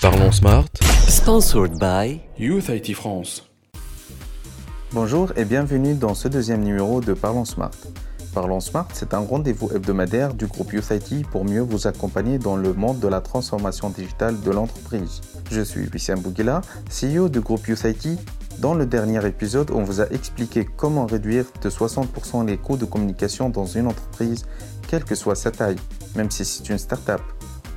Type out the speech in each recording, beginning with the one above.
Parlons Smart. Sponsored by Youth IT France. Bonjour et bienvenue dans ce deuxième numéro de Parlons Smart. Parlons Smart, c'est un rendez-vous hebdomadaire du groupe Youth IT pour mieux vous accompagner dans le monde de la transformation digitale de l'entreprise. Je suis Wissam Bouguila, CEO du groupe Youth IT. Dans le dernier épisode, on vous a expliqué comment réduire de 60% les coûts de communication dans une entreprise, quelle que soit sa taille, même si c'est une start-up.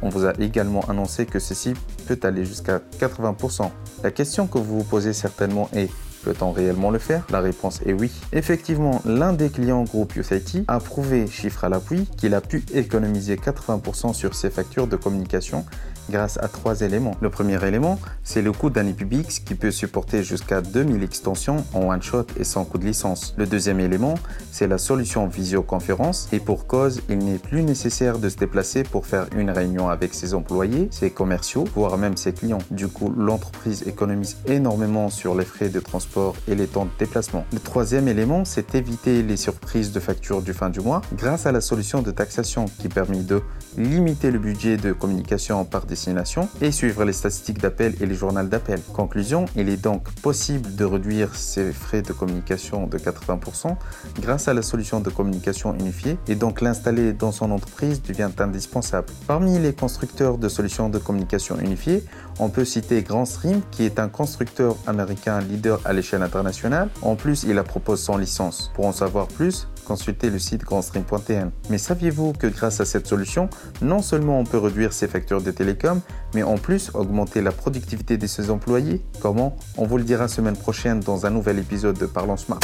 On vous a également annoncé que ceci peut aller jusqu'à 80%. La question que vous vous posez certainement est Peut-on réellement le faire? La réponse est oui. Effectivement, l'un des clients groupe USIT a prouvé, chiffre à l'appui, qu'il a pu économiser 80% sur ses factures de communication grâce à trois éléments. Le premier élément, c'est le coût d'un qui peut supporter jusqu'à 2000 extensions en one shot et sans coût de licence. Le deuxième élément, c'est la solution visioconférence et pour cause, il n'est plus nécessaire de se déplacer pour faire une réunion avec ses employés, ses commerciaux, voire même ses clients. Du coup, l'entreprise économise énormément sur les frais de transport et les temps de déplacement. Le troisième élément, c'est éviter les surprises de facture du fin du mois grâce à la solution de taxation qui permet de limiter le budget de communication par destination et suivre les statistiques d'appel et les journaux d'appel. Conclusion, il est donc possible de réduire ces frais de communication de 80% grâce à la solution de communication unifiée et donc l'installer dans son entreprise devient indispensable. Parmi les constructeurs de solutions de communication unifiée, on peut citer GrandStream qui est un constructeur américain leader à l'échelle internationale. En plus, il la propose sans licence. Pour en savoir plus, consultez le site grandstream.tn. Mais saviez-vous que grâce à cette solution, non seulement on peut réduire ses factures de télécom, mais en plus augmenter la productivité de ses employés? Comment? On vous le dira semaine prochaine dans un nouvel épisode de Parlons Smart.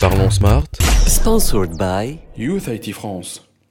Parlons Smart. Sponsored by Youth IT France.